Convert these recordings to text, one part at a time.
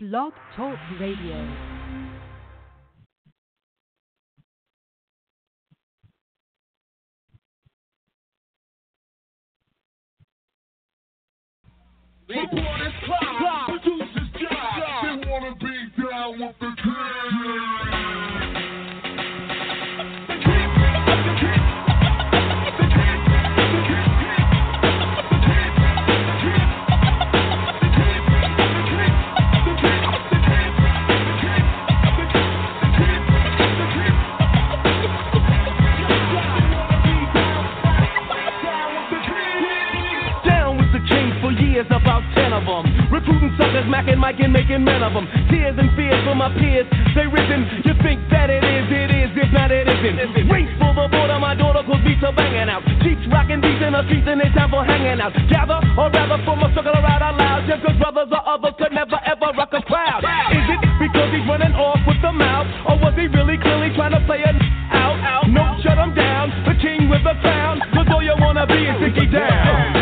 Blog Talk Radio. Recorders clock, Recruiting suckers, macking, Mike, and making men of them. Tears and fears for my peers, they risen. You think that it is, it is, if not, it isn't. Race for the border, my daughter, cause beats are banging out. Jeeps rocking beats in the streets, and it's time for hanging out. Gather, or rather, form a circle around out loud. Just cause brothers or others could never ever rock a crowd. Is it because he's running off with the mouth, or was he really clearly trying to play a out? out? No, shut him down. The king with the crown, cause all you wanna be is Dickie down.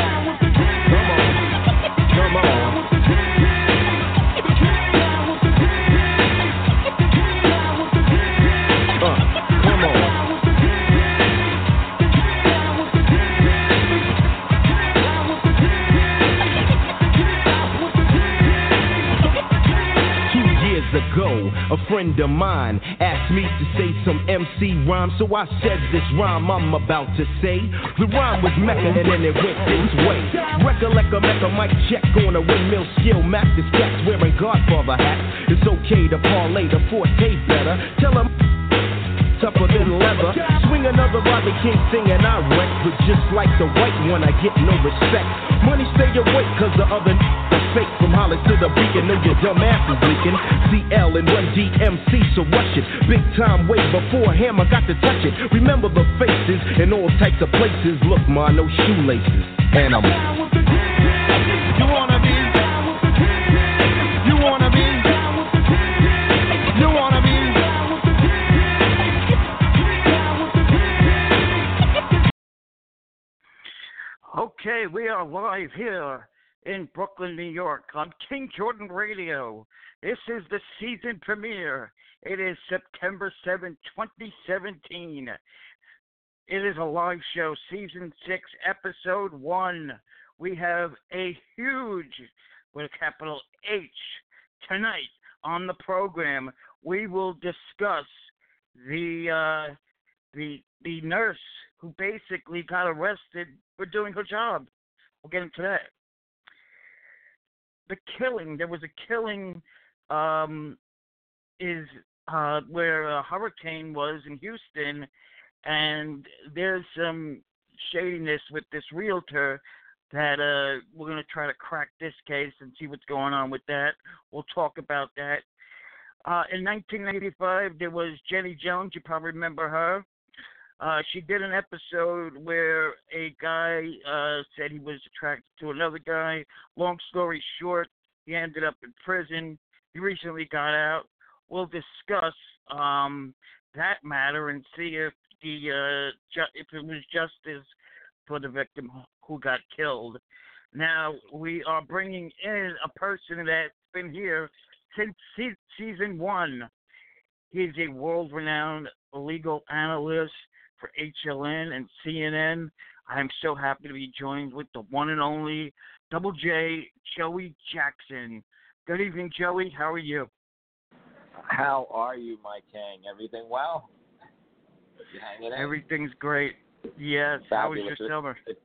Friend of mine asked me to say some MC rhyme, so I said this rhyme I'm about to say. The rhyme was Mecca and then it went this way. Recollect a Mecca mic check on a windmill skill. Mac this cat's wearing Godfather hat. It's okay to parlay the forte better. Tell him tougher than leather. Swing another Bobby King thing and I wreck. But just like the white one, I get no respect. Money stay awake cause the other n- fake. From Hollis to the beacon, know your dumb ass is leaking. CL and Run DMC, so rush it. Big time way before Hammer got to touch it. Remember the faces in all types of places. Look, ma, no shoelaces. And I'm. Okay, we are live here in Brooklyn, New York on King Jordan Radio. This is the season premiere. It is September seventh, 2017. It is a live show, season 6, episode 1. We have a huge, with a capital H, tonight on the program. We will discuss the uh, the the nurse who basically got arrested for doing her job. We'll get into that. The killing, there was a killing, um, is uh, where a hurricane was in Houston, and there's some shadiness with this realtor that uh, we're going to try to crack this case and see what's going on with that. We'll talk about that. Uh, in 1995, there was Jenny Jones. You probably remember her. Uh, she did an episode where a guy uh, said he was attracted to another guy. Long story short, he ended up in prison. He recently got out. We'll discuss um, that matter and see if the uh, ju- if it was justice for the victim who got killed. Now we are bringing in a person that's been here since se- season one. He's a world-renowned legal analyst for HLN and CNN. I'm so happy to be joined with the one and only Double J, Joey Jackson. Good evening, Joey. How are you? How are you, my king? Everything well? You hanging in? Everything's great. Yes. How was your summer? It,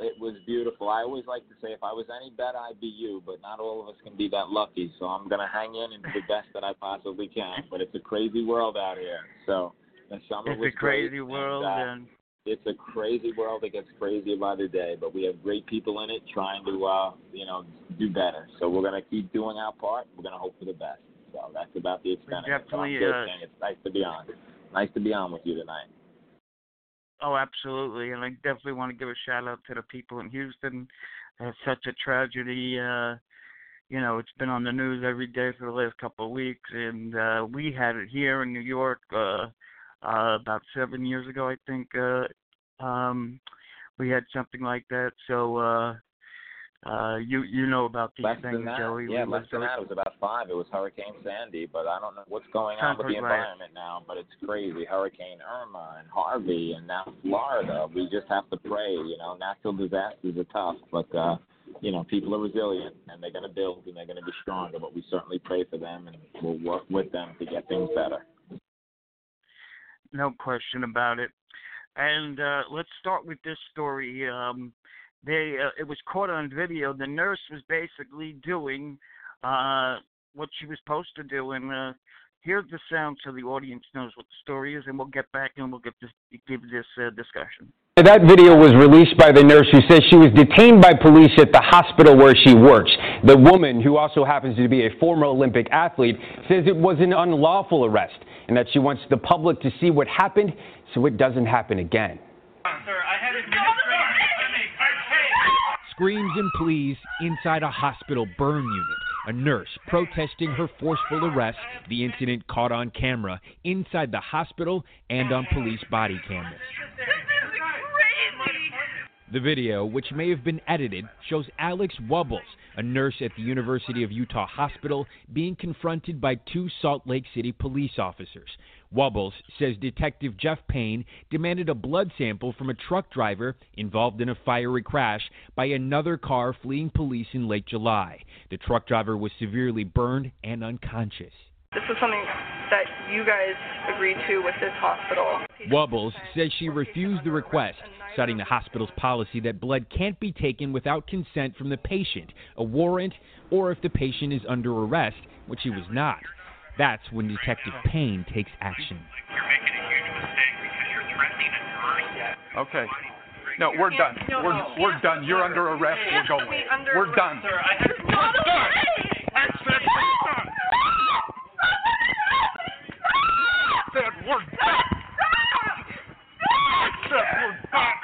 it was beautiful. I always like to say, if I was any better, I'd be you, but not all of us can be that lucky. So I'm gonna hang in and do the best that I possibly can. But it's a crazy world out here. So the summer It's was a crazy great, world, and, uh, and it's a crazy world that gets crazier by the day, but we have great people in it trying to, uh, you know, do better. So we're gonna keep doing our part. We're gonna hope for the best. So that's about the extent of it. So I'm definitely, good, uh, It's nice to be on. Nice to be on with you tonight. Oh, absolutely. And I definitely want to give a shout out to the people in Houston. It's such a tragedy. Uh, you know, it's been on the news every day for the last couple of weeks, and uh, we had it here in New York uh, uh, about seven years ago, I think. Uh, um, we had something like that. So uh, Uh, you you know about these Less things. Joey. Yeah, less than that. It was about five. It was Hurricane Sandy, but I don't know what's going on with the Sounds right. environment now. But it's crazy. Hurricane Irma and Harvey, and now Florida. We just have to pray. You know, natural disasters are tough, but uh, you know, people are resilient and they're going to build and they're going to be stronger. But we certainly pray for them and we'll work with them to get things better. No question about it. And uh, let's start with this story. Um, they uh, it was caught on video. The nurse was basically doing uh, what she was supposed to do, and uh, here's the sound so the audience knows what the story is, and we'll get back and we'll get this give this uh, discussion. That video was released by the nurse who says she was detained by police at the hospital where she works. The woman, who also happens to be a former Olympic athlete, says it was an unlawful arrest and that she wants the public to see what happened so it doesn't happen again. Screams and pleas inside a hospital burn unit. A nurse protesting her forceful arrest, the incident caught on camera inside the hospital and on police body cameras. The video, which may have been edited, shows Alex Wubbels, a nurse at the University of Utah Hospital, being confronted by two Salt Lake City police officers. Wubbels says Detective Jeff Payne demanded a blood sample from a truck driver involved in a fiery crash by another car fleeing police in late July. The truck driver was severely burned and unconscious. This was something that you guys agreed to with this hospital. Wubbels says she refused the request, citing the hospital's policy that blood can't be taken without consent from the patient, a warrant, or if the patient is under arrest, which he was not. That's when Detective Payne takes action. Okay. No, we're done. We're we're done. You're under arrest. We're going. Be under We're done. Said we're done. Said we're done.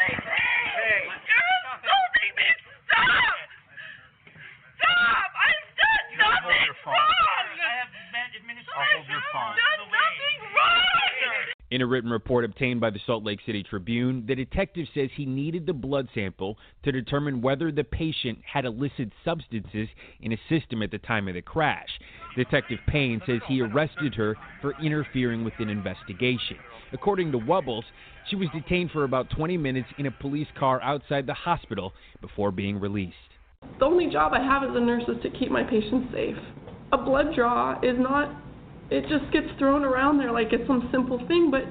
In written report obtained by the Salt Lake City Tribune, the detective says he needed the blood sample to determine whether the patient had illicit substances in his system at the time of the crash. Detective Payne says he arrested her for interfering with an investigation. According to Wubbels, she was detained for about 20 minutes in a police car outside the hospital before being released. The only job I have as a nurse is to keep my patients safe. A blood draw is not, it just gets thrown around there like it's some simple thing, but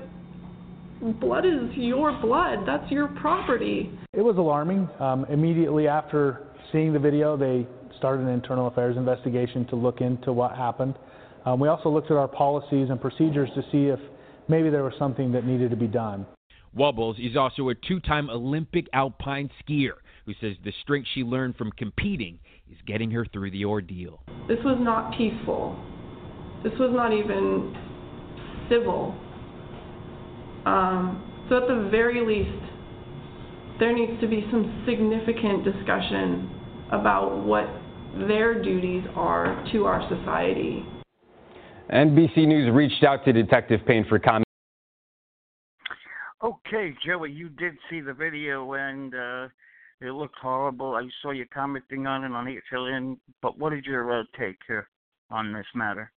blood is your blood. That's your property. It was alarming. Um, immediately after seeing the video, they started an internal affairs investigation to look into what happened. Um, we also looked at our policies and procedures to see if maybe there was something that needed to be done. Wubbels is also a two time Olympic alpine skier who says the strength she learned from competing is getting her through the ordeal. This was not peaceful. This was not even civil. Um, so, at the very least, there needs to be some significant discussion about what their duties are to our society. NBC News reached out to Detective Payne for comment. Okay, Joey, you did see the video and uh, it looked horrible. I saw you commenting on it on HLN, but what is your uh, take here on this matter?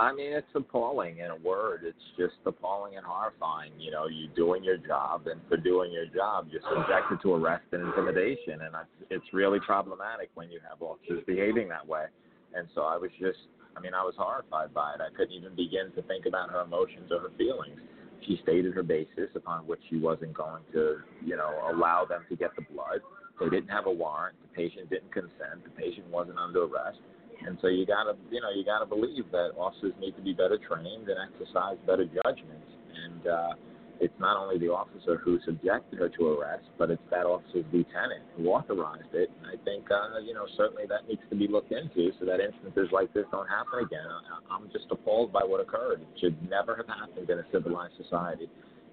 I mean, it's appalling in a word. It's just appalling and horrifying. You know, you're doing your job, and for doing your job, you're subjected to arrest and intimidation, and it's- really problematic when you have officers behaving that way. And so I was just, I mean, I was horrified by it. I couldn't even begin to think about her emotions or her feelings. She stated her basis upon which she wasn't going to, you know, allow them to get the blood. They didn't have a warrant. The patient didn't consent. The patient wasn't under arrest. And so you gotta, you know, you gotta believe that officers need to be better trained and exercise better judgment. And uh, it's not only the officer who subjected her to arrest, but it's that officer's lieutenant who authorized it. And I think, uh, you know, certainly that needs to be looked into so that instances like this don't happen again. I'm just appalled by what occurred. It should never have happened in a civilized society.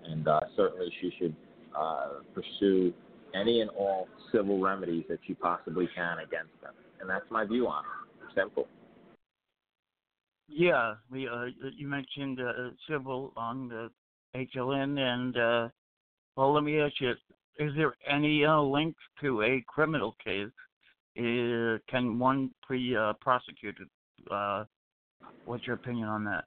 And uh, certainly she should uh, pursue any and all civil remedies that she possibly can against them. And that's my view on it. Simple. Yeah, we, uh, you mentioned uh, civil on the HLN, and uh, well, let me ask you: Is there any uh, link to a criminal case uh, can one be uh, prosecuted? Uh, what's your opinion on that?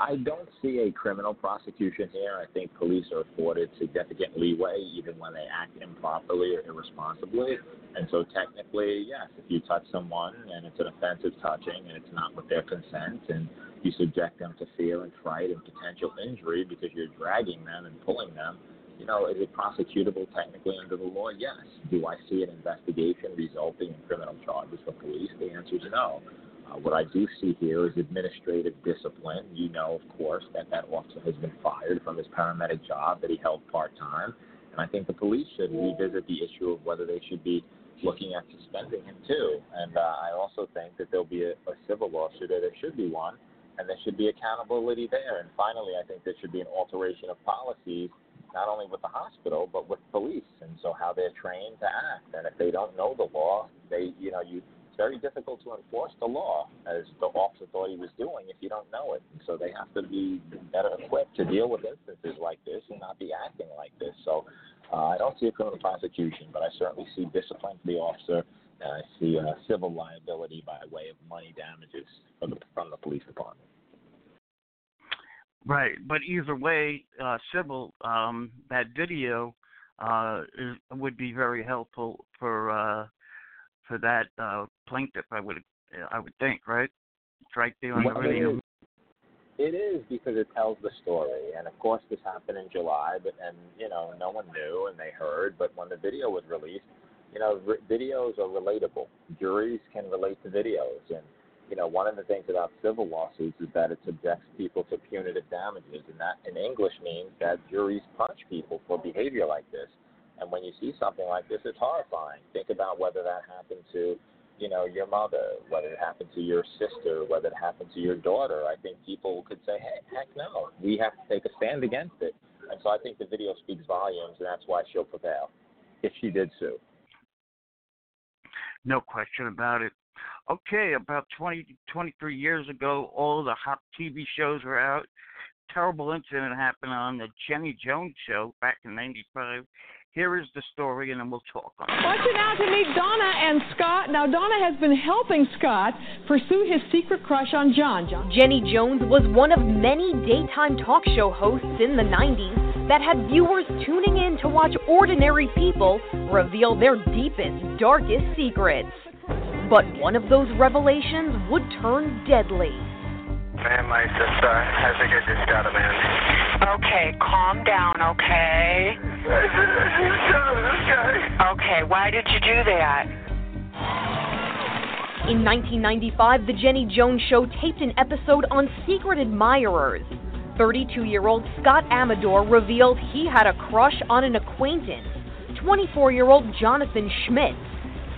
I don't see a criminal prosecution here. I think police are afforded significant leeway even when they act improperly or irresponsibly. And so, technically, yes, if you touch someone and it's an offensive touching and it's not with their consent and you subject them to fear and fright and potential injury because you're dragging them and pulling them, you know, is it prosecutable technically under the law? Yes. Do I see an investigation resulting in criminal charges for police? The answer is no. Uh, what I do see here is administrative discipline. You know, of course, that that officer has been fired from his paramedic job that he held part time. And I think the police should revisit the issue of whether they should be looking at suspending him too. And uh, I also think that there'll be a, a civil lawsuit, or there should be one, and there should be accountability there. And finally, I think there should be an alteration of policies, not only with the hospital but with police, and so how they're trained to act. And if they don't know the law, they, you know, you very difficult to enforce the law, as the officer thought he was doing, if you don't know it. So they have to be better equipped to deal with instances like this and not be acting like this. So uh, I don't see a criminal prosecution, but I certainly see discipline for the officer, and I see uh, civil liability by way of money damages from the, from the police department. Right, but either way, uh, civil um, that video uh, is, would be very helpful for uh, for that uh, plaintiff. I would I would think, right? It's right there on Well, the it is. It is because it tells the story, and of course this happened in July, but and you know no one knew and they heard. But when the video was released, you know r- videos are relatable. Juries can relate to videos, and you know one of the things about civil lawsuits is that it subjects people to punitive damages, and that in English means that juries punish people for behavior like this. And when you see something like this, it's horrifying. Think about whether that happened to, you know, your mother, whether it happened to your sister, whether it happened to your daughter. I think people could say, hey, heck no, we have to take a stand against it. And so I think the video speaks volumes, and that's why she'll prevail if she did sue. No question about it. Okay, about 20, 23 years ago, all the hot TV shows were out. Terrible incident happened on the Jenny Jones show back in '95. Here is the story, and then we'll talk on it. Want you now to meet Donna and Scott. Now, Donna has been helping Scott pursue his secret crush on John. John. Jenny Jones was one of many daytime talk show hosts in the 90s that had viewers tuning in to watch ordinary people reveal their deepest, darkest secrets. But one of those revelations would turn deadly. Man, my sister, I think I just got him in. Okay, calm down, okay? Okay, why did you do that? In 1995, The Jenny Jones Show taped an episode on secret admirers. 32 year old Scott Amador revealed he had a crush on an acquaintance, 24 year old Jonathan Schmitz.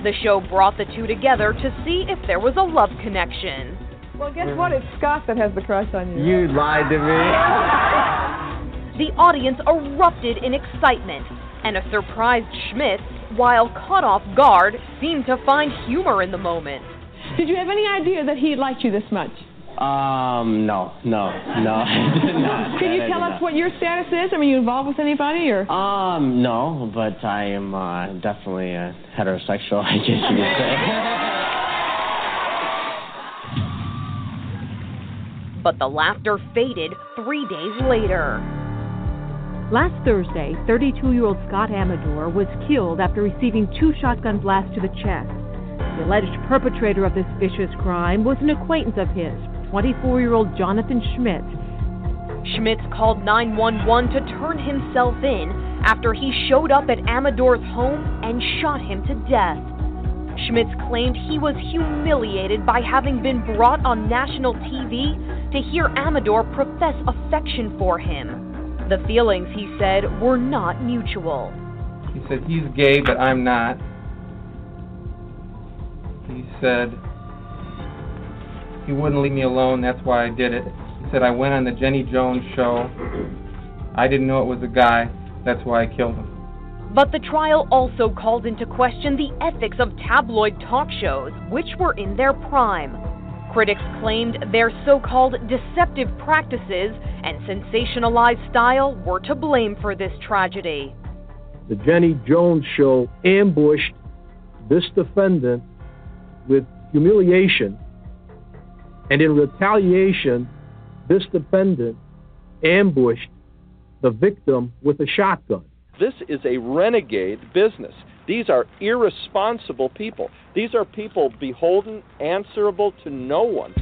The show brought the two together to see if there was a love connection. Well, guess what? It's Scott that has the crush on you. You lied to me. The audience erupted in excitement, and a surprised Schmitz, while caught off guard, seemed to find humor in the moment. Did you have any idea that he liked you this much? Um, no, no, no, I did not. Can you I tell us not. what your status is? I mean, you involved with anybody or? Um, no, but I am uh, definitely a heterosexual, I guess you could say. But the laughter faded three days later. Last Thursday, 32 year old Scott Amador was killed after receiving two shotgun blasts to the chest. The alleged perpetrator of this vicious crime was an acquaintance of his, 24 year old Jonathan Schmidt. Schmitz called 911 to turn himself in after he showed up at Amador's home and shot him to death. Schmitz claimed he was humiliated by having been brought on national TV to hear Amador profess affection for him. The feelings, he said, were not mutual. He said, he's gay, but I'm not. He said, he wouldn't leave me alone, that's why I did it. He said, I went on the Jenny Jones show. I didn't know it was a guy, that's why I killed him. But the trial also called into question the ethics of tabloid talk shows, which were in their prime. Critics claimed their so called deceptive practices and sensationalized style were to blame for this tragedy. The Jenny Jones Show ambushed this defendant with humiliation, and in retaliation, this defendant ambushed the victim with a shotgun. This is a renegade business. These are irresponsible people. These are people beholden, answerable to no one.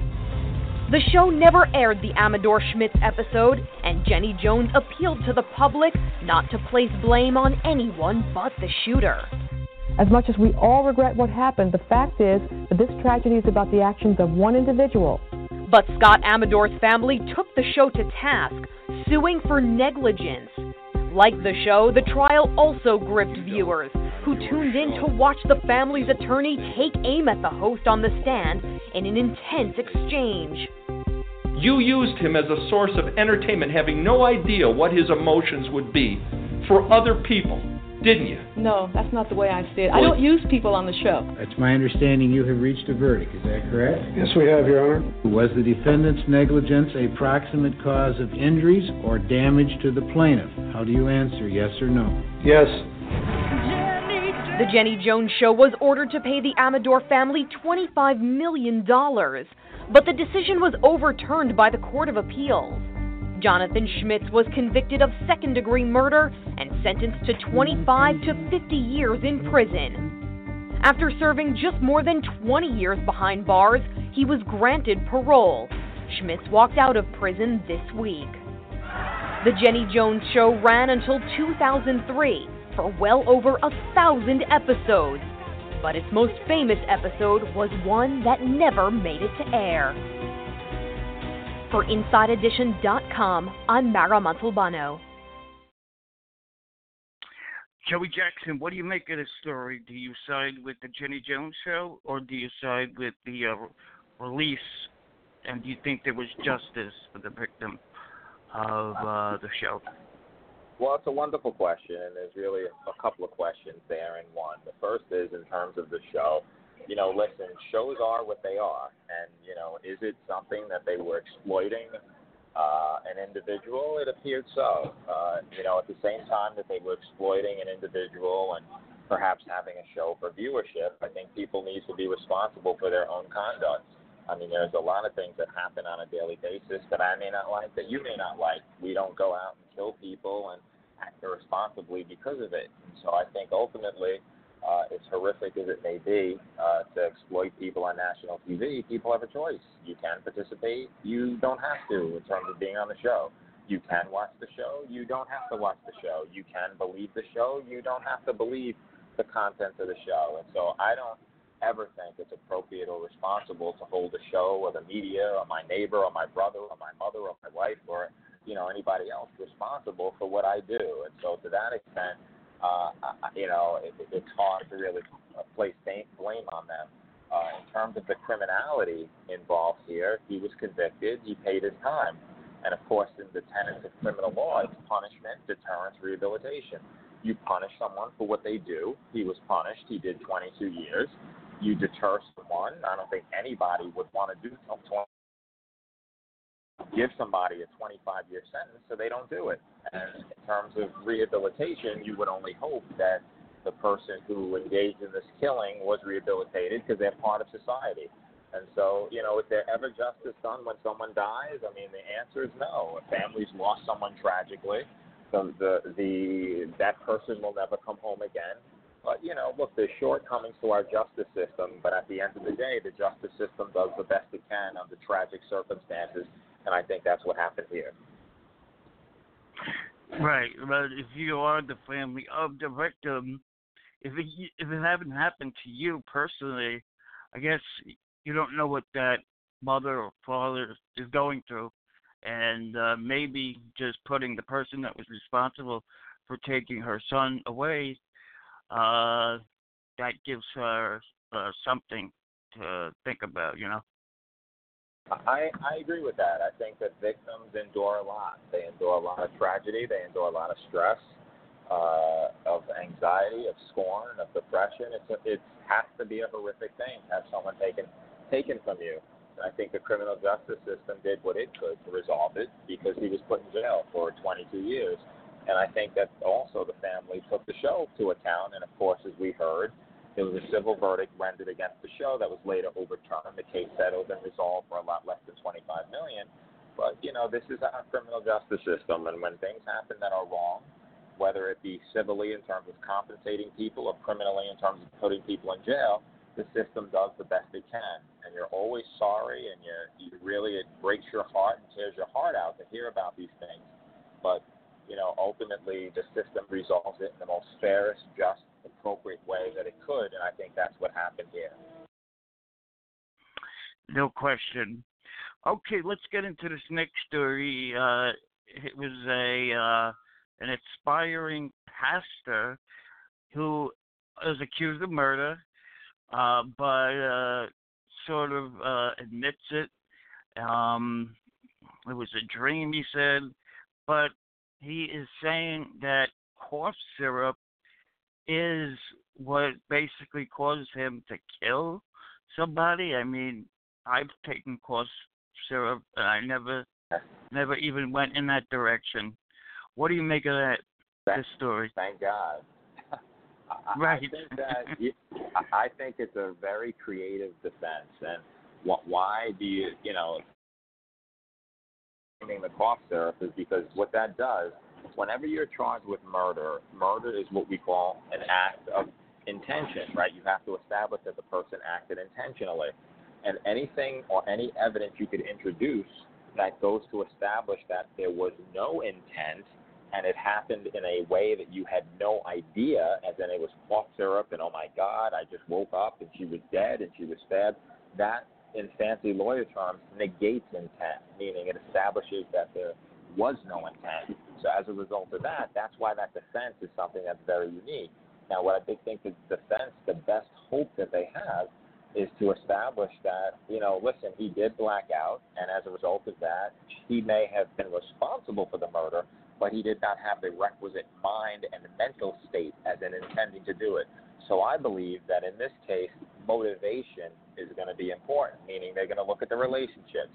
The show never aired the Amador Schmitz episode, and Jenny Jones appealed to the public not to place blame on anyone but the shooter. As much as we all regret what happened, the fact is that this tragedy is about the actions of one individual. But Scott Amador's family took the show to task, suing for negligence. Like the show, the trial also gripped viewers who tuned in to watch the family's attorney take aim at the host on the stand in an intense exchange. You used him as a source of entertainment, having no idea what his emotions would be for other people, didn't you? No, that's not the way I see it. I don't use people on the show. That's my understanding you have reached a verdict. Is that correct? Yes, we have, Your Honor. Was the defendant's negligence a proximate cause of injuries or damage to the plaintiff? How do you answer, yes or no? Yes. The Jenny Jones Show was ordered to pay the Amador family $25 million, but the decision was overturned by the Court of Appeals. Jonathan Schmitz was convicted of second degree murder and sentenced to 25 to 50 years in prison. After serving just more than 20 years behind bars, he was granted parole. Schmitz walked out of prison this week. The Jenny Jones Show ran until 2003 for well over a thousand episodes, but its most famous episode was one that never made it to air. For InsideEdition.com, I'm Mara Montalbano. Joey Jackson, what do you make of this story? Do you side with the Jenny Jones show, or do you side with the uh, release? And do you think there was justice for the victim of uh, the show? Well, it's a wonderful question, and there's really a couple of questions there in one. The first is in terms of the show. You know, listen, shows are what they are, and you know, is it something that they were exploiting uh, an individual? It appeared so. Uh, you know, at the same time that they were exploiting an individual and perhaps having a show for viewership, I think people need to be responsible for their own conduct. I mean, there's a lot of things that happen on a daily basis that I may not like, that you may not like. We don't go out and kill people and act irresponsibly because of it. And so I think ultimately, uh, as horrific as it may be uh, to exploit people on national TV, people have a choice. You can participate, you don't have to in terms of being on the show. You can watch the show, you don't have to watch the show. You can believe the show, you don't have to believe the content of the show. And so I don't ever think it's appropriate or responsible to hold a show or the media or my neighbor or my brother or my mother or my wife or you know anybody else responsible for what I do. And so to that extent, uh, you know, it, it's hard to really place blame on them. Uh, in terms of the criminality involved here, he was convicted. He paid his time. And of course, in the tenets of criminal law, it's punishment, deterrence, rehabilitation. You punish someone for what they do. He was punished. He did 22 years. You deter someone. I don't think anybody would want to do 20 give somebody a 25 year sentence so they don't do it. And in terms of rehabilitation, you would only hope that the person who engaged in this killing was rehabilitated because they're part of society. And so, you know, is there ever justice done when someone dies? I mean, the answer is no. If families lost someone tragically, the, the the that person will never come home again. But you know, look, there's shortcomings to our justice system, but at the end of the day, the justice system does the best it can under tragic circumstances, and I think that's what happened here. Right, but if you are the family of the victim, if it if it hadn't happened to you personally, I guess you don't know what that mother or father is going through, and uh, maybe just putting the person that was responsible for taking her son away, uh, that gives her uh, something to think about, you know. I, I agree with that. I think that victims endure a lot. They endure a lot of tragedy. They endure a lot of stress, uh, of anxiety, of scorn, of depression. It's a, it has to be a horrific thing to have someone taken taken from you. And I think the criminal justice system did what it could to resolve it because he was put in jail for 22 years. And I think that also the family took the show to account. And of course, as we heard, There was a civil verdict rendered against the show that was later overturned. The case settled and resolved for a lot less than 25 million. But you know, this is our criminal justice system, and when things happen that are wrong, whether it be civilly in terms of compensating people or criminally in terms of putting people in jail, the system does the best it can. And you're always sorry, and you you really it breaks your heart and tears your heart out to hear about these things. But you know, ultimately the system resolves it in the most fairest, just, appropriate way that it could, and I think that's what happened here. No question. Okay, let's get into this next story. Uh, it was a uh, an aspiring pastor who was accused of murder, uh, but uh, sort of uh, admits it. Um, it was a dream, he said, but he is saying that cough syrup is what basically caused him to kill somebody. I mean, I've taken cough syrup and I never never even went in that direction. What do you make of that this story? Thank God. I, Right. I think that you, I think it's a very creative defense, and wh- why do you you know claiming the cough syrup is because what that does, whenever you're charged with murder, murder is what we call an act of intention, right? You have to establish that the person acted intentionally, and anything or any evidence you could introduce that goes to establish that there was no intent and it happened in a way that you had no idea, as in it was cough syrup, and oh my God, I just woke up and she was dead and she was stabbed. That, in fancy lawyer terms, negates intent, meaning it establishes that there was no intent. So as a result of that, that's why that defense is something that's very unique. Now, what I think the defense, the best hope that they have is to establish that, you know, listen, he did black out, and as a result of that, he may have been responsible for the murder, but he did not have the requisite mind and mental state as in intending to do it. So I believe that in this case, motivation is going to be important, meaning they're going to look at the relationship.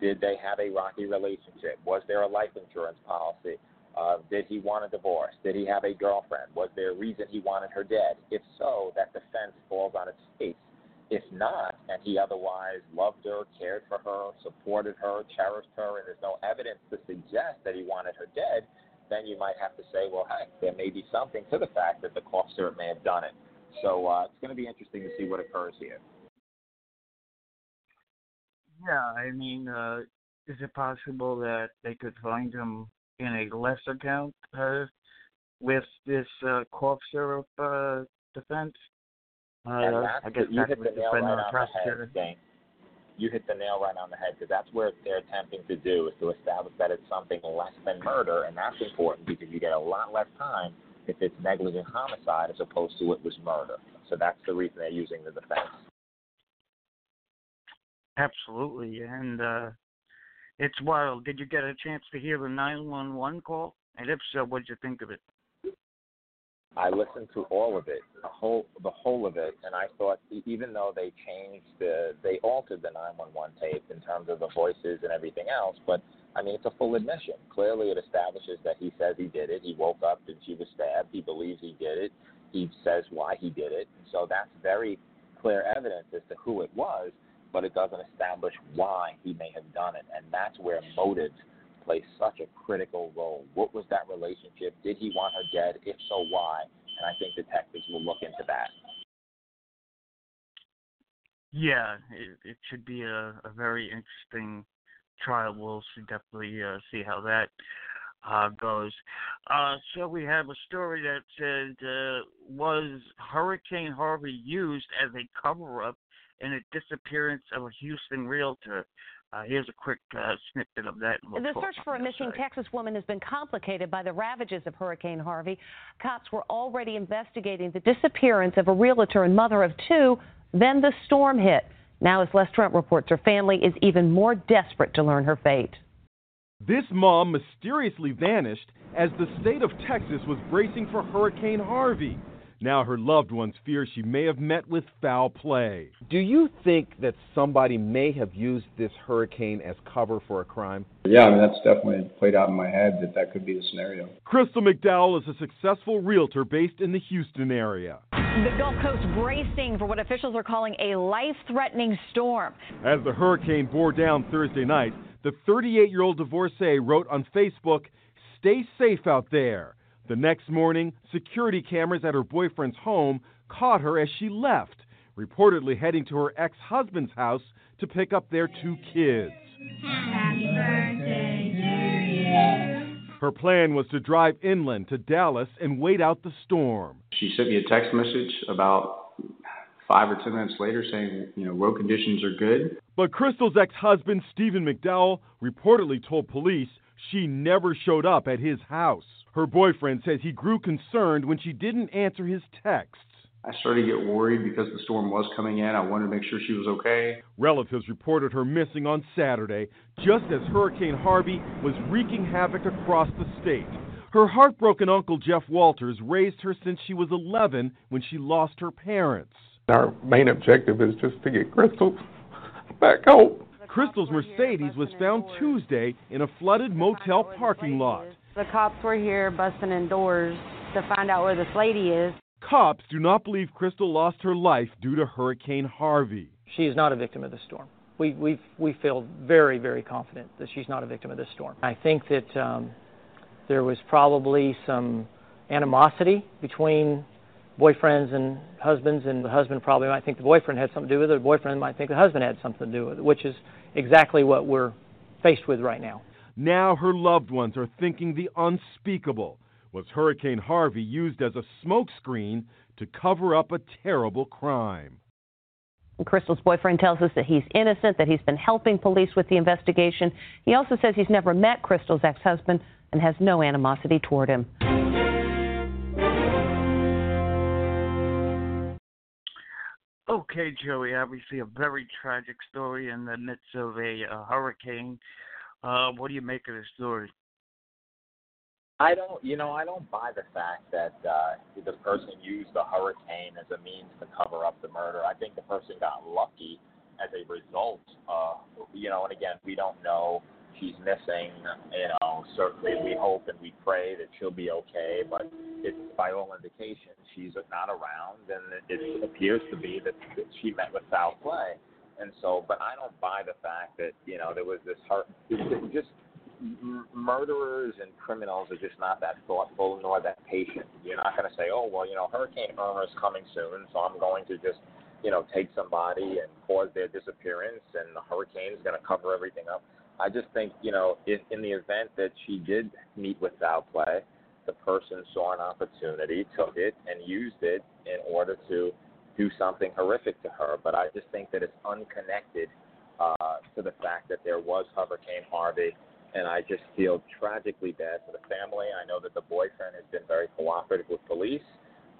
Did they have a rocky relationship? Was there a life insurance policy? Uh, did he want a divorce? Did he have a girlfriend? Was there a reason he wanted her dead? If so, that defense falls on its face. If not, and he otherwise loved her, cared for her, supported her, cherished her, and there's no evidence to suggest that he wanted her dead, then you might have to say, well, heck, there may be something to the fact that the syrup may have done it. So uh, it's going to be interesting to see what occurs here. Yeah, I mean, uh, is it possible that they could find him in a lesser count uh, with this uh, cough syrup uh, defense? and Uh, that's I guess you hit the nail right on the head. You hit the nail right on the head because that's where they're attempting to do is to establish that it's something less than murder, and that's important because you get a lot less time if it's negligent homicide as opposed to it was murder. So that's the reason they're using the defense. Absolutely, and uh, it's wild. Did you get a chance to hear the 911 call? And if so, what'd you think of it? I listened to all of it, the whole the whole of it, and I thought even though they changed the they altered the 911 tape in terms of the voices and everything else, but I mean it's a full admission. Clearly, it establishes that he says he did it. He woke up and she was stabbed. He believes he did it. He says why he did it. So that's very clear evidence as to who it was, but it doesn't establish why he may have done it, and that's where motives play such a critical role. What was that relationship? Did he want her dead? If so, why? And I think detectives will look into that. Yeah, it, it should be a, a very interesting trial. We'll definitely uh, see how that uh, goes. Uh, so we have a story that said, uh, was Hurricane Harvey used as a cover-up in the disappearance of a Houston realtor? Uh, here's a quick uh, snippet of that. we'll The search for a missing side. Texas woman has been complicated by the ravages of Hurricane Harvey. Cops were already investigating the disappearance of a realtor and mother of two. Then the storm hit. Now, as Les Trent reports, her family is even more desperate to learn her fate. This mom mysteriously vanished as the state of Texas was bracing for Hurricane Harvey. Now her loved ones fear she may have met with foul play. Do you think that somebody may have used this hurricane as cover for a crime? Yeah, I mean, that's definitely played out in my head that that could be the scenario. Crystal McDowell is a successful realtor based in the Houston area. The Gulf Coast bracing for what officials are calling a life threatening storm. As the hurricane bore down Thursday night, the 38 year old divorcee wrote on Facebook, Stay safe out there. The next morning, security cameras at her boyfriend's home caught her as she left, reportedly heading to her ex husband's house to pick up their two kids. Happy birthday to you. Her plan was to drive inland to Dallas and wait out the storm. She sent me a text message about five or ten minutes later saying, you know, road conditions are good. But Crystal's ex husband, Stephen McDowell, reportedly told police she never showed up at his house. Her boyfriend says he grew concerned when she didn't answer his texts. I started to get worried because the storm was coming in. I wanted to make sure she was okay. Relatives reported her missing on Saturday, just as Hurricane Harvey was wreaking havoc across the state. Her heartbroken uncle Jeff Walters raised her since she was 11 when she lost her parents. Our main objective is just to get Crystal back home. Crystal's Mercedes was found Tuesday in a flooded motel parking lot. The cops were here busting in doors to find out where this lady is. Cops do not believe Crystal lost her life due to Hurricane Harvey. She is not a victim of the storm. We we we feel very very confident that she's not a victim of this storm. I think that um, there was probably some animosity between boyfriends and husbands, and the husband probably might think the boyfriend had something to do with it. The boyfriend might think the husband had something to do with it, which is exactly what we're faced with right now. Now her loved ones are thinking the unspeakable. Was Hurricane Harvey used as a smokescreen to cover up a terrible crime? Crystal's boyfriend tells us that he's innocent, that he's been helping police with the investigation. He also says he's never met Crystal's ex husband and has no animosity toward him. Okay, Joey, obviously a very tragic story in the midst of a, a hurricane. Uh, what do you make of this story? I don't, you know, I don't buy the fact that uh, the person used the hurricane as a means to cover up the murder. I think the person got lucky as a result. Uh, you know, and again, we don't know. She's missing. You know, certainly we hope and we pray that she'll be okay. But it's by all indications she's not around, and it appears to be that she met with foul play. And so, but I don't buy the fact that you know there was this heart. Just murderers and criminals are just not that thoughtful nor that patient. You're not going to say, oh well, you know, Hurricane Irma is coming soon, so I'm going to just you know take somebody and cause their disappearance, and the hurricane is going to cover everything up. I just think you know, in, in the event that she did meet with foul play, the person saw an opportunity, took it, and used it in order to do something horrific to her. But I just think that it's unconnected uh, to the fact that there was Hurricane Harvey, and I just feel tragically bad for the family. I know that the boyfriend has been very cooperative with police.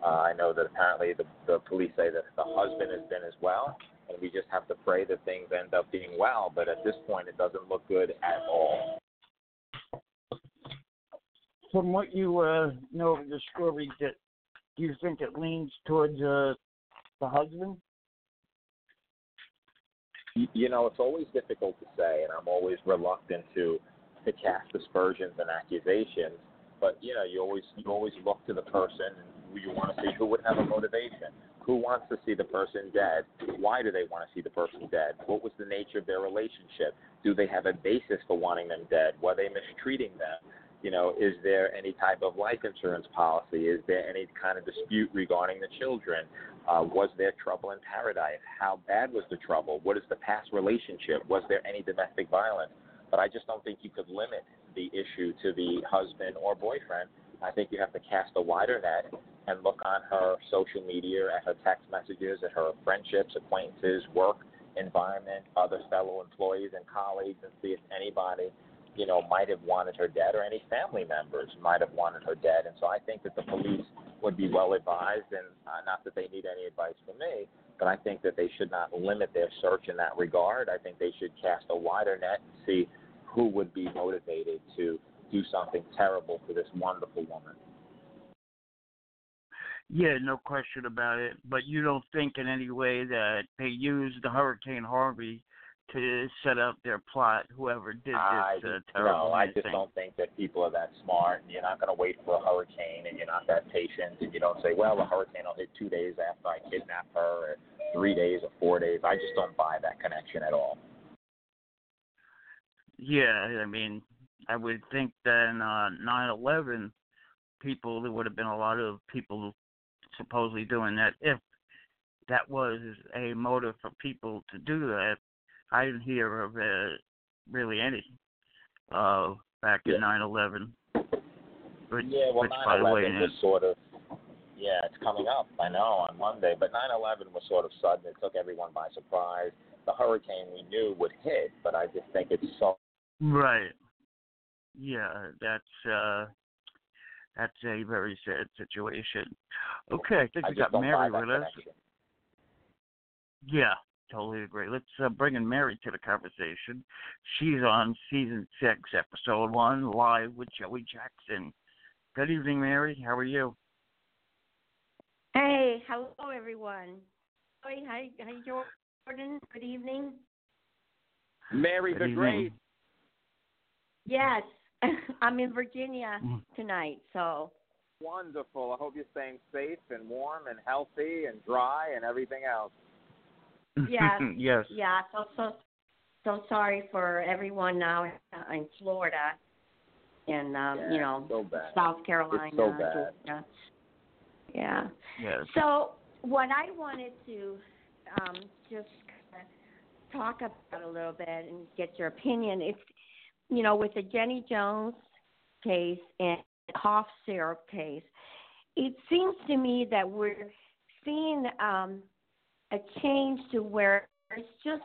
Uh, I know that apparently the, the police say that the husband has been as well, and we just have to pray that things end up being well. But at this point, it doesn't look good at all. From what you uh, know of the story, that do you think it leans towards uh, the husband? You know, it's always difficult to say, and I'm always reluctant to to cast aspersions and accusations. But you know, you always you always look to the person, and you want to see who would have a motivation. Who wants to see the person dead? Why do they want to see the person dead? What was the nature of their relationship? Do they have a basis for wanting them dead? Were they mistreating them? You know, is there any type of life insurance policy? Is there any kind of dispute regarding the children? Uh, was there trouble in paradise? How bad was the trouble? What is the past relationship? Was there any domestic violence? But I just don't think you could limit the issue to the husband or boyfriend. I think you have to cast a wider net and look on her social media, at her text messages, at her friendships, acquaintances, work environment, other fellow employees and colleagues, and see if anybody you know, might have wanted her dead, or any family members might have wanted her dead. And so I think that the police would be well advised, and uh, not that they need any advice from me, but I think that they should not limit their search in that regard. I think they should cast a wider net and see who would be motivated to do something terrible to this wonderful woman. Yeah, no question about it. But you don't think in any way that they used the Hurricane Harvey to set up their plot. Whoever did I this uh, terrible no, I thing. just don't think that people are that smart. And you're not going to wait for a hurricane, and you're not that patient, and you don't say, "Well, the hurricane will hit two days after I kidnap her, or three days, or four days." I just don't buy that connection at all. Yeah, I mean, I would think that in uh, 9/11, people there would have been a lot of people supposedly doing that. If that was a motive for people to do that, I didn't hear of uh, really any uh, back in 9/11. Which, Yeah, well, which by the way, 9/11 was sort of. Yeah, it's coming up. I know on Monday, but 9/11 was sort of sudden. It took everyone by surprise. The hurricane we knew would hit, but I just think it's so. Right. Yeah, that's uh that's a very sad situation. Okay, I think I we got Mary with us. Yeah, totally agree. Let's uh, bring in Mary to the conversation. She's on season six, episode one, live with Joey Jackson. Good evening, Mary. How are you? Hey, hello everyone. Hi, hi, hi, Jordan. Good evening. Mary Good the evening. Great. Yes, I'm in Virginia Mm. tonight, so Wonderful. I hope you're staying safe and warm and healthy and dry and everything else. Yes, yes. yeah. So so so sorry for everyone now uh, in Florida and um, Yeah, you know so. South Carolina, It's so bad. Georgia. Yeah. Yes. So what I wanted to um, just talk about a little bit and get your opinion. It's you know with the Jenny Jones case and cough syrup case, it seems to me that we're seeing um, a change to where there's just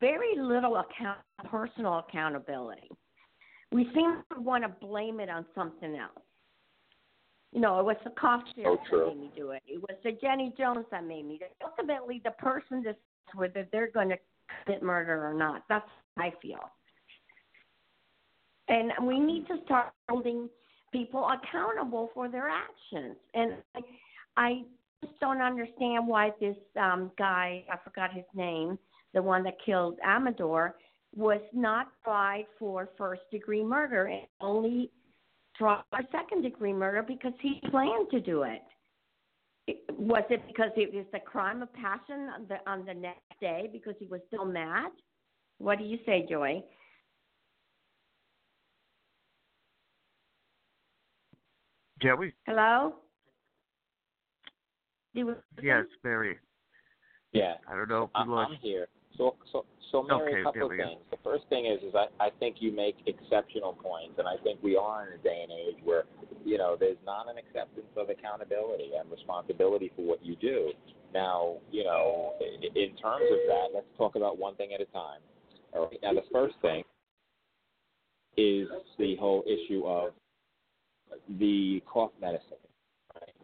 very little account, personal accountability. We seem to want to blame it on something else. You know, it was the cough syrup oh, true. that made me do it. It was the Jenny Jones that made me do it. Ultimately, the person decides whether they're going to commit murder or not. That's how I feel. And we need to start holding people accountable for their actions. And I, I just don't understand why this um, guy, I forgot his name, the one that killed Amedure, was not tried for first degree murder and only tried for second degree murder because he planned to do it. Was it because it was a crime of passion on the, on the next day because he was still mad? What do you say, Joy? Joey? Hello? You- Yes, Mary. Yeah. I don't know if I- we lost I'm here. So, so, so Mary, Okay, a couple of we go. things. The first thing is, is I, I think you make exceptional points, and I think we are in a day and age where, you know, there's not an acceptance of accountability and responsibility for what you do. Now, you know, in terms of that, let's talk about one thing at a time. All right. Now, the first thing is the whole issue of the cough medicine.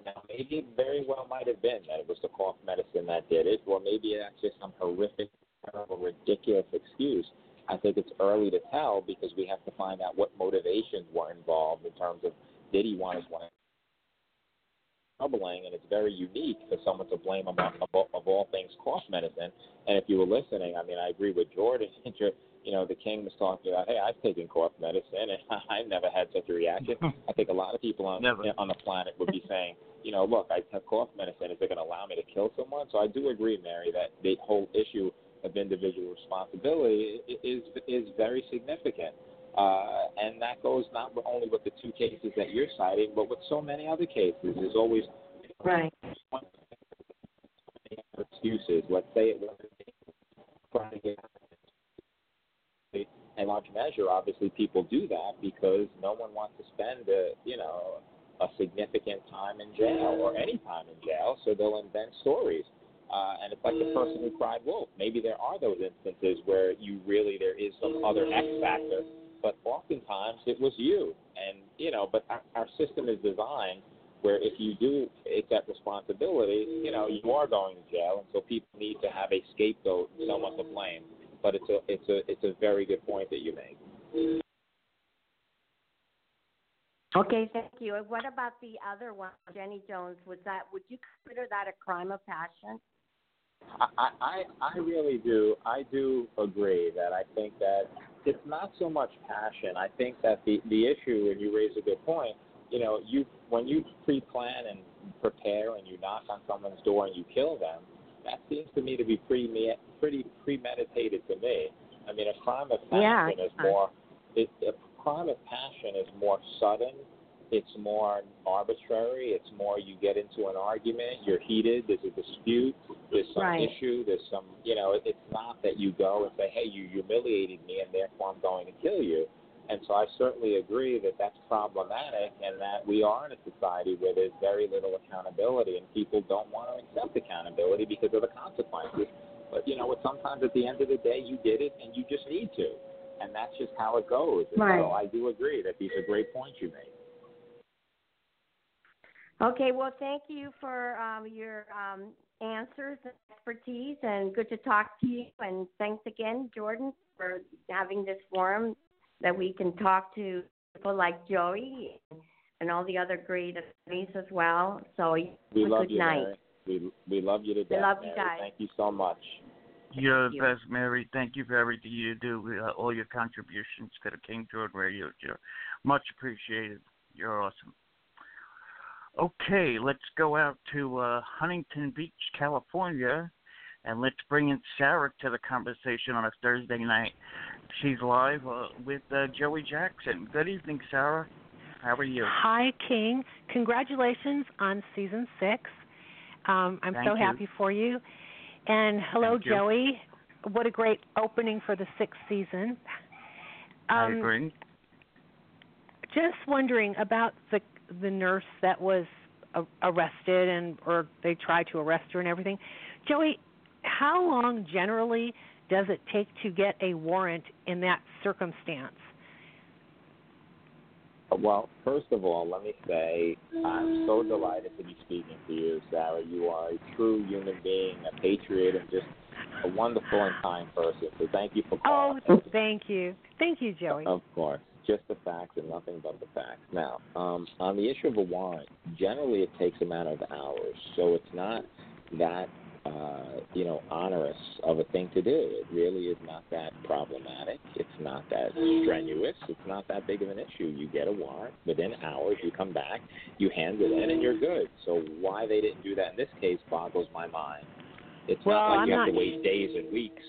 Now, maybe very well might have been that it was the cough medicine that did it, or maybe that's just some horrific, terrible, ridiculous excuse. I think it's early to tell because we have to find out what motivations were involved in terms of did he want his wife troubling, and it's very unique for someone to blame him of, of, of all things cough medicine. And if you were listening, I mean, I agree with Jordan. you know, the king was talking about, hey, I've taken cough medicine and I've never had such a reaction. I think a lot of people on Never. on the planet would be saying, you know, look, I took cough medicine. Is it going to allow me to kill someone? So I do agree, Mary, that the whole issue of individual responsibility is is very significant. Uh, and that goes not only with the two cases that you're citing, but with so many other cases. There's always right. excuses. Let's say it was trying to get in large measure, obviously, people do that because no one wants to spend, a, you know, a significant time in jail or any time in jail, so they'll invent stories. Uh, and it's like the person who cried wolf. Maybe there are those instances where you really there is some other X factor, but oftentimes it was you. And you know, but our, our system is designed where if you do take that responsibility, you know, you are going to jail, and so people need to have a scapegoat, someone to blame. But it's a it's a it's a very good point that you make. Okay, thank you. And what about the other one, Jenny Jones? Was that would you consider that a crime of passion? I, I I really do. I do agree that I think that it's not so much passion. I think that the the issue, and you raise a good point. You know, you when you pre-plan and prepare, and you knock on someone's door and you kill them, that seems to me to be pretty pretty premeditated to me. I mean, a crime of passion Yeah. is more. It, a crime of passion is more sudden. It's more arbitrary. It's more you get into an argument, you're heated, there's a dispute, there's some Right. issue, there's some, you know, it, it's not that you go and say, hey, you humiliated me and therefore I'm going to kill you. And so I certainly agree that that's problematic and that we are in a society where there's very little accountability and people don't want to accept accountability because of the consequences. But, you know sometimes at the end of the day, you did it and you just need to. And that's just how it goes. And Right. so I do agree that these are great points you made. Okay, well, thank you for um, your um, answers and expertise, and good to talk to you. And thanks again, Jordan, for having this forum that we can talk to people like Joey and all the other great attorneys as well. So, We love good you, night. Mary. We, we love you to death, love you guys. Thank you so much. You're Thank the you. best, Mary. Thank you for everything you do, uh, all your contributions to the King Jordan Radio Show. Much appreciated. You're awesome. Okay, let's go out to uh, Huntington Beach, California, and let's bring in Sarah to the conversation on a Thursday night. She's live uh, with uh, Joey Jackson. Good evening, Sarah. How are you? Hi, King. Congratulations on season six. Um, I'm Thank so you. happy for you. And hello. Joey. What a great opening for the sixth season. I Um, agree. Just wondering about the the nurse that was a- arrested and or they tried to arrest her and everything. Joey, how long generally does it take to get a warrant in that circumstance? Well, first of all, let me say I'm so delighted to be speaking to you, Sarah. You are a true human being, a patriot, and just a wonderful and kind person. So thank you for calling. Oh, thank you. Thank you, Joey. Of course. Just the facts and nothing but the facts. Now, um, on the issue of a warrant, generally it takes a matter of hours, so it's not that uh, you know onerous of a thing to do. It really is not that problematic. It's not that strenuous. It's not that big of an issue. You get a warrant within hours. You come back, you hand it in, and you're good. So why they didn't do that in this case boggles my mind. It's Well, not like I'm you have not- to wait days and weeks.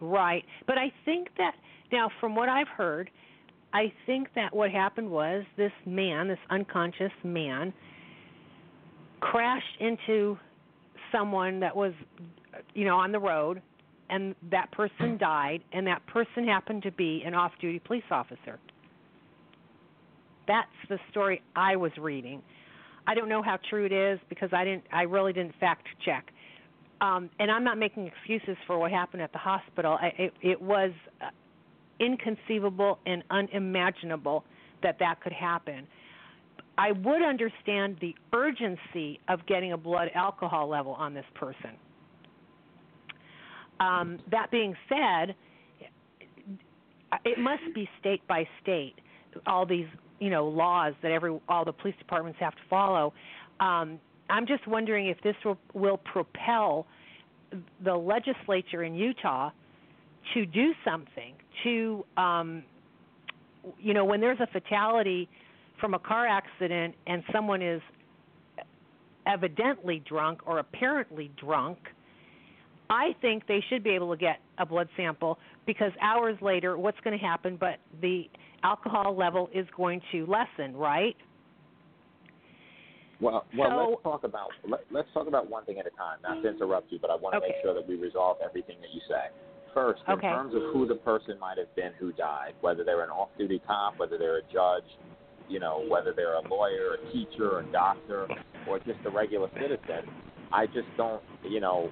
Right. But I think that now from what I've heard, I think that what happened was this man, this unconscious man crashed into someone that was you know on the road and that person died and that person happened to be an off-duty police officer. That's the story I was reading. I don't know how true it is because I didn't I really didn't fact check um, and I'm not making excuses for what happened at the hospital. I, it, it was uh, inconceivable and unimaginable that that could happen. I would understand the urgency of getting a blood alcohol level on this person. Um, that being said, it must be state by state. All these, you know, laws that every all the police departments have to follow. Um, I'm just wondering if this will, will propel the legislature in Utah to do something to, um, you know, when there's a fatality from a car accident and someone is evidently drunk or apparently drunk, I think they should be able to get a blood sample because hours later, what's going to happen? But the alcohol level is going to lessen, right? Well, well, So- let's talk about let, let's talk about one thing at a time. Not to interrupt you, but I want to make sure that we resolve everything that you say. First, in Okay. terms of who the person might have been who died, whether they're an off-duty cop, whether they're a judge, you know, whether they're a lawyer, a teacher, a doctor, or just a regular citizen, I just don't, you know,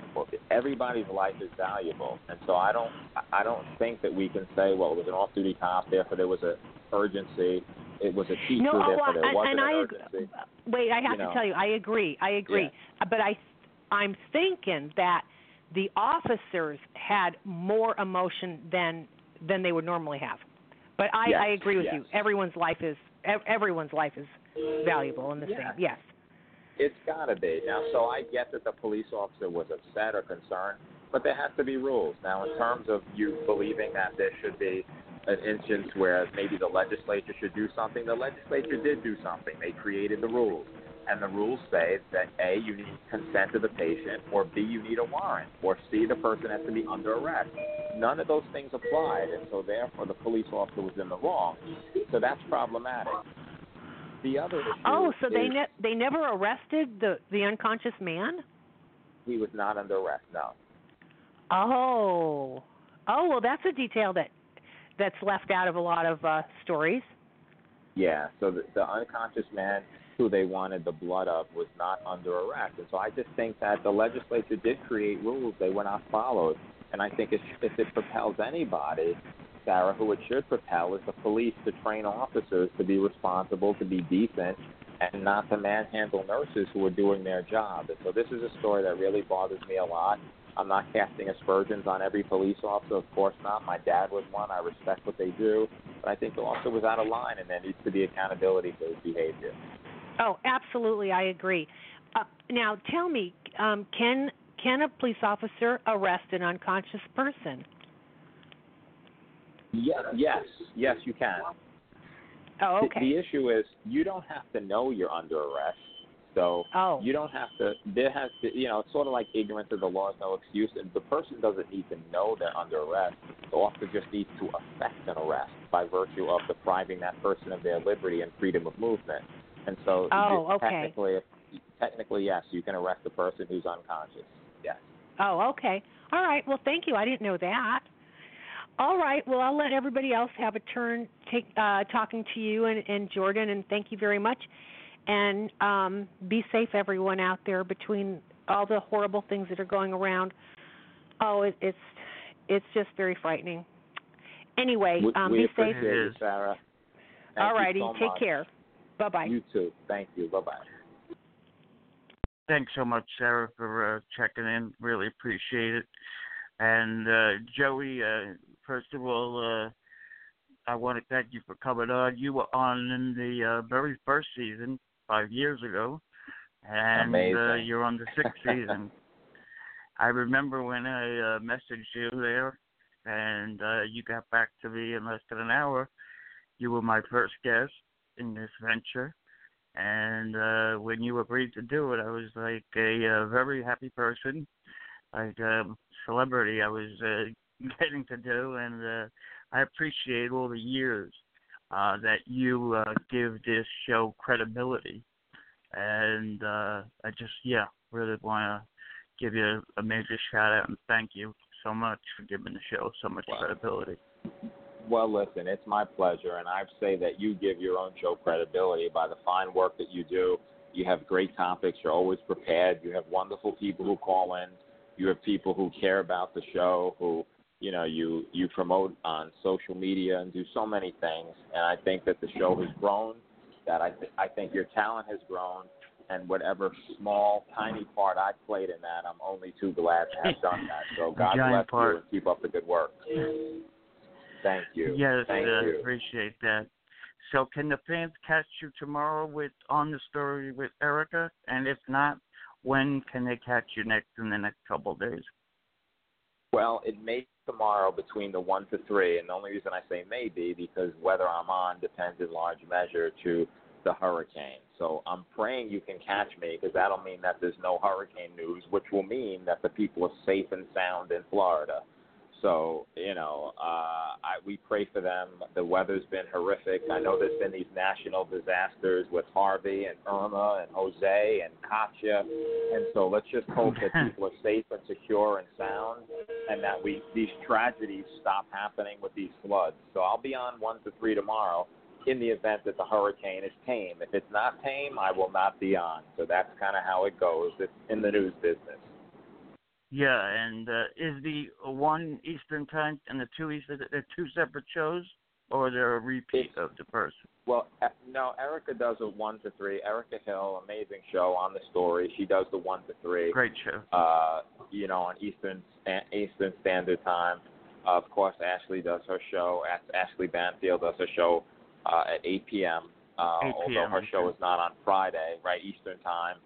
everybody's life is valuable, and so I don't, I don't think that we can say, well, it was an off-duty cop, therefore there was a urgency. It was a teacher, No, oh, therefore there wasn't and an I urgency. Wait, I have You to know. tell you, I agree. I agree. Uh, But I I'm thinking that the officers had more emotion than than they would normally have. But I Yes, I agree with yes. you. Everyone's life is everyone's life is valuable in the Yeah. same. Yes. It's got to be. Now, so I get that the police officer was upset or concerned, but there has to be rules. Now, in terms of you believing that there should be an instance where maybe the legislature should do something, the legislature did do something. They created the rules. And the rules say that A, you need consent of the patient, or B, you need a warrant, or C, the person has to be under arrest. None of those things applied, and so therefore the police officer was in the wrong. So that's problematic. The other issue Oh, so they ne- they never arrested the the unconscious man? he was not under arrest, no. Oh. Oh, well that's a detail that that's left out of a lot of uh stories. Yeah, so the, the unconscious man who they wanted the blood of was not under arrest. And so I just think that the legislature did create rules, they were not followed. And I think if, it propels anybody, Sarah, who it should propel is the police to train officers to be responsible, to be decent, and not to manhandle nurses who are doing their job. And so this is a story that really bothers me a lot. I'm not casting aspersions on every police officer, of course not. My dad was one. I respect what they do. But I think the officer was out of line, and there needs to be accountability for his behavior. Oh, absolutely, I agree. Uh, now, tell me, um, can can a police officer arrest an unconscious person? Yes, yes, yes, you can. Oh, The- okay. The, issue is you don't have to know you're under arrest. So oh. you don't have to. There has to, you know, it's sort of like ignorance of the law is no excuse. And the person doesn't need to know they're under arrest. The officer just needs to effect an arrest by virtue of depriving that person of their liberty and freedom of movement. And so, Oh, it- okay. technically, technically, yes, you can arrest the person who's unconscious. Yes. Oh, okay. All right. Well, thank you. I didn't know that. All right. Well, I'll let everybody else have a turn take uh, talking to you and, and Jordan, and thank you very much. And um, be safe, everyone out there, between all the horrible things that are going around. Oh, it, it's it's just very frightening. Anyway, um, we be safe. you, Sarah. Thank All righty. so Take much. care. Bye bye. You too. Thank you. Bye bye. Thanks so much, Sarah, for uh, checking in. Really appreciate it. And uh, Joey, uh, first of all, uh, I want to thank you for coming on. You were on in the uh, very first season five years ago, and uh, you're on the sixth season. I remember when I uh, messaged you there, and uh, you got back to me in less than an hour. You were my first guest in this venture, and uh, when you agreed to do it, I was like a uh, very happy person, like a celebrity. I was uh, getting to do, and uh, I appreciate all the years uh, that you uh, give this show credibility, and uh, I just yeah really want to give you a major shout out and thank you so much for giving the show so much credibility. Well, listen, it's my pleasure, and I say that you give your own show credibility by the fine work that you do. You have great topics. You're always prepared. You have wonderful people who call in. You have people who care about the show, who you know you you promote on social media and do so many things. And I think that the show has grown. That I th- I think your talent has grown, and whatever small, tiny part I played in that, I'm only too glad to have done that. So God Giant bless part. you and keep up the good work. Thank you. Yes, Thank uh, you. appreciate that. So, can the fans catch you tomorrow with on the story with Erica? And if not, when can they catch you next in the next couple of days? Well, it may be tomorrow between the one to three, and the only reason I say maybe because whether I'm on depends in large measure to the hurricane. So I'm praying you can catch me because that'll mean that there's no hurricane news, which will mean that the people are safe and sound in Florida. So you know, uh, I, we pray for them. The weather's been horrific. I know there's been these national disasters with Harvey and Irma and Jose and Katia, and so let's just hope that people are safe and secure and sound, and that we these tragedies stop happening with these floods. So I'll be on one to three tomorrow. In the event that the hurricane is tame, if it's not tame, I will not be on. So that's kind of how it goes. It's in the news business. Yeah, and uh, is the one Eastern time and the two Eastern they're two separate shows, or they're a repeat of the first? Well, uh, no, Erica does a one to three. Erica Hill, amazing show on the story. She does the one to three. Great show. Uh, you know, on Eastern Eastern Standard Time. Uh, of course, Ashley does her show. Ashley Banfield does her show uh, at 8 p.m. Uh, 8 although her show is not on Friday, right Eastern Time.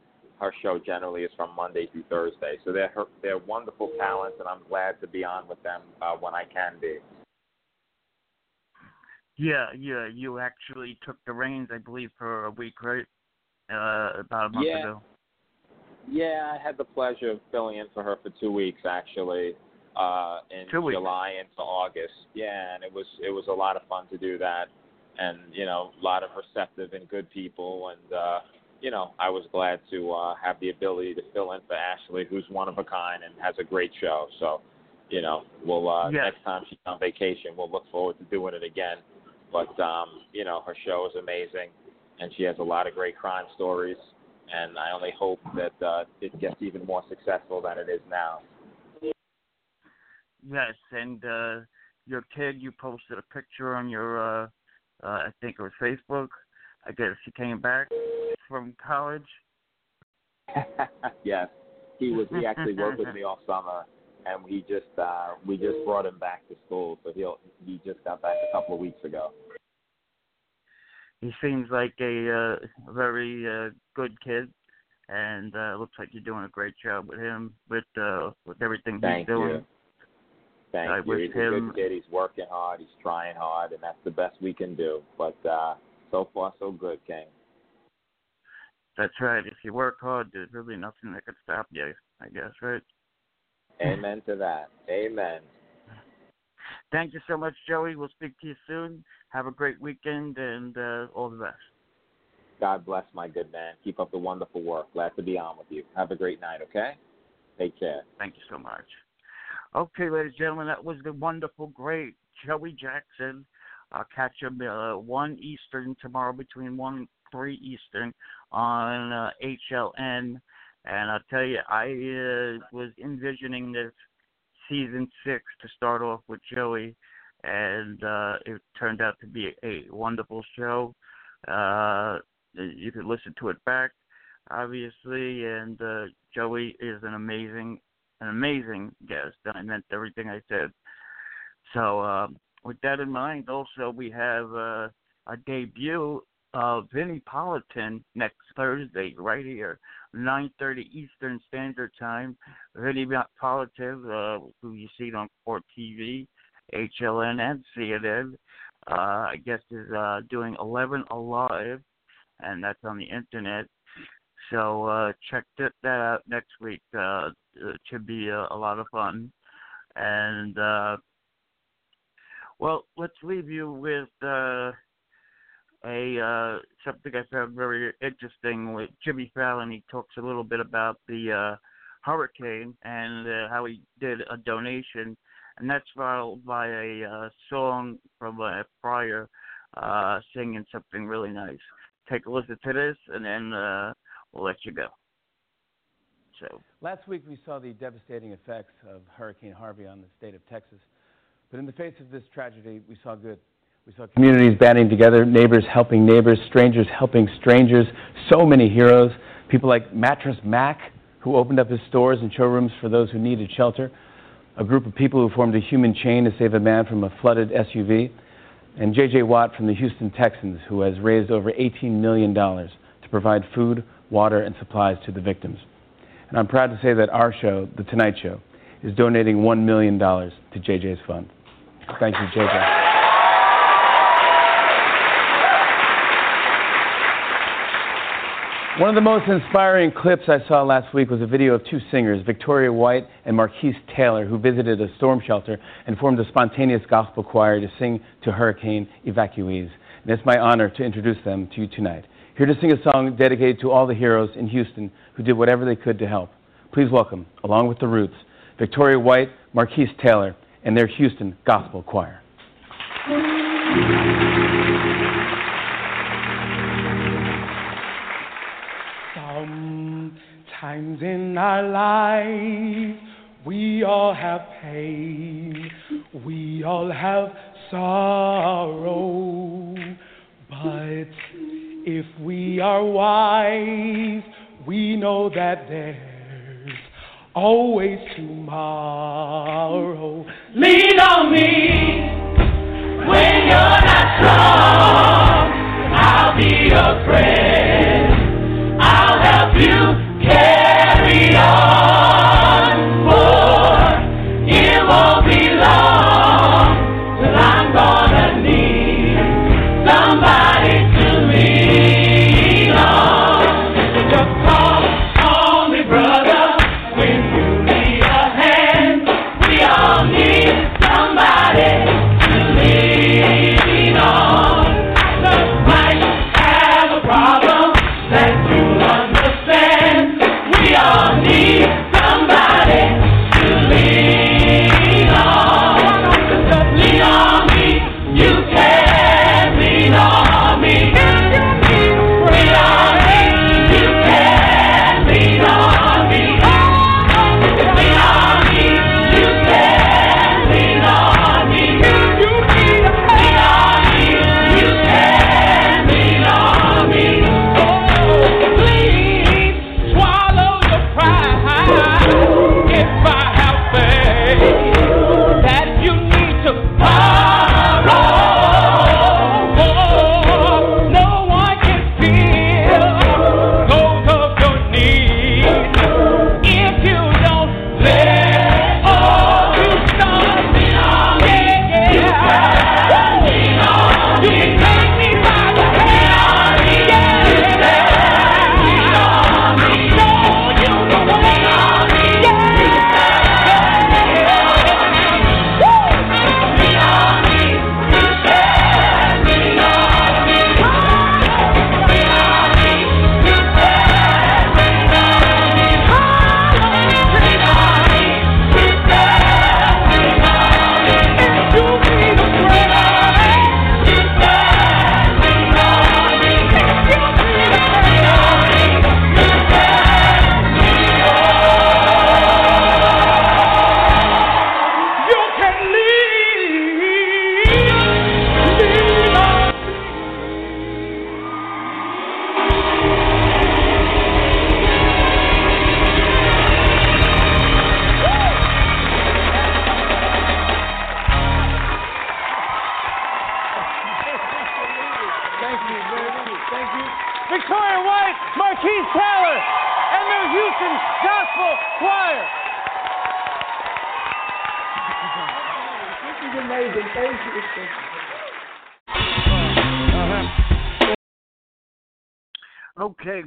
Her show generally is from Monday through Thursday. So they're her, they're wonderful talents, and I'm glad to be on with them uh, when I can be. Yeah, yeah. You actually took the reins, I believe, for a week, right? Uh, about a month Yeah. ago. Yeah, I had the pleasure of filling in for her for two weeks actually, uh, in Two weeks. July into August. Yeah, and it was it was a lot of fun to do that, and you know, a lot of receptive and good people, and uh, you know, I was glad to uh, have the ability to fill in for Ashley, who's one of a kind and has a great show. So, you know, we'll uh, Yes. next time she's on vacation, we'll look forward to doing it again. But um, you know, her show is amazing, and she has a lot of great crime stories. And I only hope that uh, it gets even more successful than it is now. Yes, and uh your kid, you posted a picture on your, uh, uh I think it was Facebook. I guess she came back from college. yes, he was. He actually worked with me all summer, and we just uh, we just brought him back to school. So he'll he just got back a couple of weeks ago. He seems like a uh, very uh, good kid, and uh, looks like you're doing a great job with him with uh, with everything Thank he's doing. you. Thank I you. wish He's a him- good kid. He's working hard. He's trying hard, and that's the best we can do. But uh, so far, so good, King. That's right. If you work hard, there's really nothing that could stop you. I guess, right? Amen to that. Amen. Thank you so much, Joey. We'll speak to you soon. Have a great weekend and uh, all the best. God bless my good man. Keep up the wonderful work. Glad to be on with you. Have a great night. Okay. Take care. Thank you so much. Okay, ladies and gentlemen, that was the wonderful, great Joey Jackson. I'll catch him uh, 1 Eastern tomorrow between 1 and 3 Eastern on uh, HLN. And I'll tell you, I uh, was envisioning this season six to start off with Joey, and uh, it turned out to be a wonderful show. Uh, you could listen to it back, obviously, and uh, Joey is an amazing, an amazing guest, and I meant everything I said. So, uh, with that in mind, also we have uh, a debut of Vinnie Politan next Thursday, right here, 9:30 Eastern Standard Time. Vinnie Politan, uh, who you see on Court TV, HLN, and CNN, uh, I guess is uh, doing 11 Alive, and that's on the internet. So uh, check that, that out next week. Uh, it should be a, a lot of fun. And uh, well, let's leave you with uh, a uh, something I found very interesting with Jimmy Fallon. He talks a little bit about the uh, hurricane and uh, how he did a donation, and that's followed by a uh, song from uh, Pryor uh, singing something really nice. Take a listen to this, and then uh, we'll let you go. So. Last week we saw the devastating effects of Hurricane Harvey on the state of Texas. But in the face of this tragedy, we saw good. We saw communities banding together, neighbors helping neighbors, strangers helping strangers, so many heroes. People like Mattress Mac, who opened up his stores and showrooms for those who needed shelter. A group of people who formed a human chain to save a man from a flooded SUV. And J.J. Watt from the Houston Texans, who has raised over $18 million to provide food, water, and supplies to the victims. And I'm proud to say that our show, The Tonight Show, is donating $1 million to JJ's fund. Thank you, JJ. One of the most inspiring clips I saw last week was a video of two singers, Victoria White and Marquise Taylor, who visited a storm shelter and formed a spontaneous gospel choir to sing to hurricane evacuees. And it's my honor to introduce them to you tonight. Here to sing a song dedicated to all the heroes in Houston who did whatever they could to help. Please welcome, along with the Roots, Victoria White, Marquise Taylor, and their Houston Gospel Choir. Sometimes in our life, we all have pain, we all have sorrow. But if we are wise, we know that there's always tomorrow. Lean on me when you're not strong. I'll be your friend.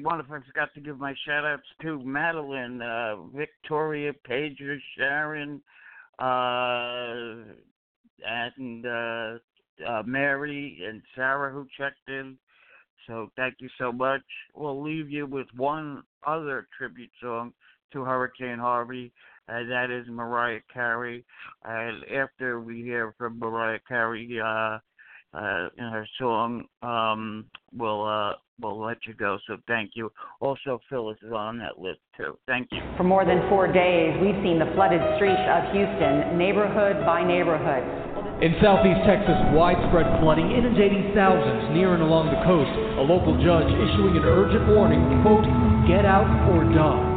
One of I forgot to give my shout outs to Madeline, uh, Victoria, Pager, Sharon, uh, and uh, uh, Mary and Sarah who checked in. So thank you so much. We'll leave you with one other tribute song to Hurricane Harvey, and that is Mariah Carey. And after we hear from Mariah Carey uh, uh, in her song, um, we'll uh, we'll let you go. So thank you. Also, Phyllis is on that list too. Thank you. For more than four days, we've seen the flooded streets of Houston, neighborhood by neighborhood. In southeast Texas, widespread flooding inundating thousands near and along the coast. A local judge issuing an urgent warning, quote, get out or die.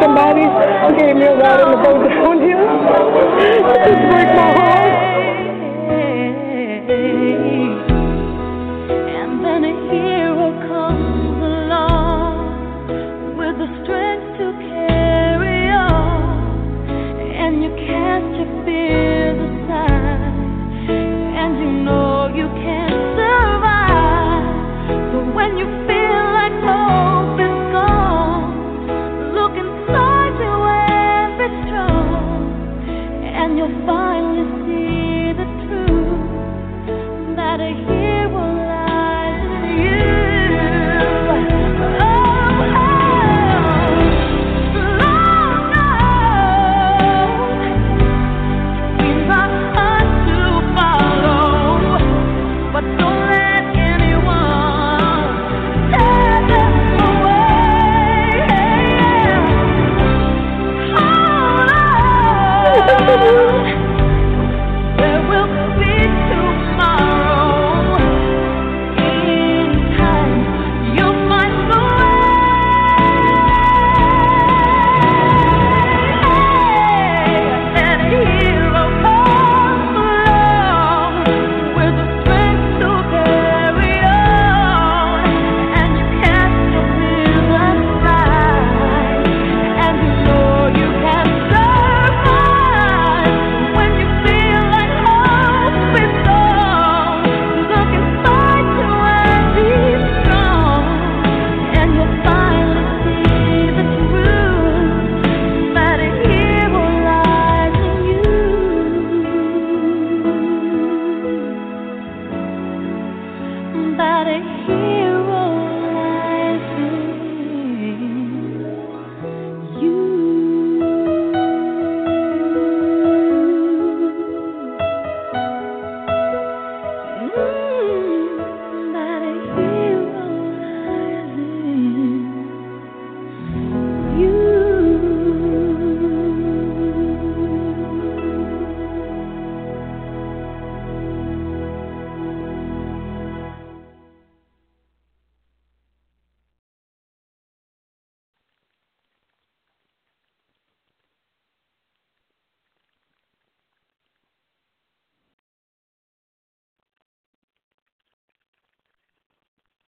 Somebody gave me a ride on the boat him. It just breaks my heart.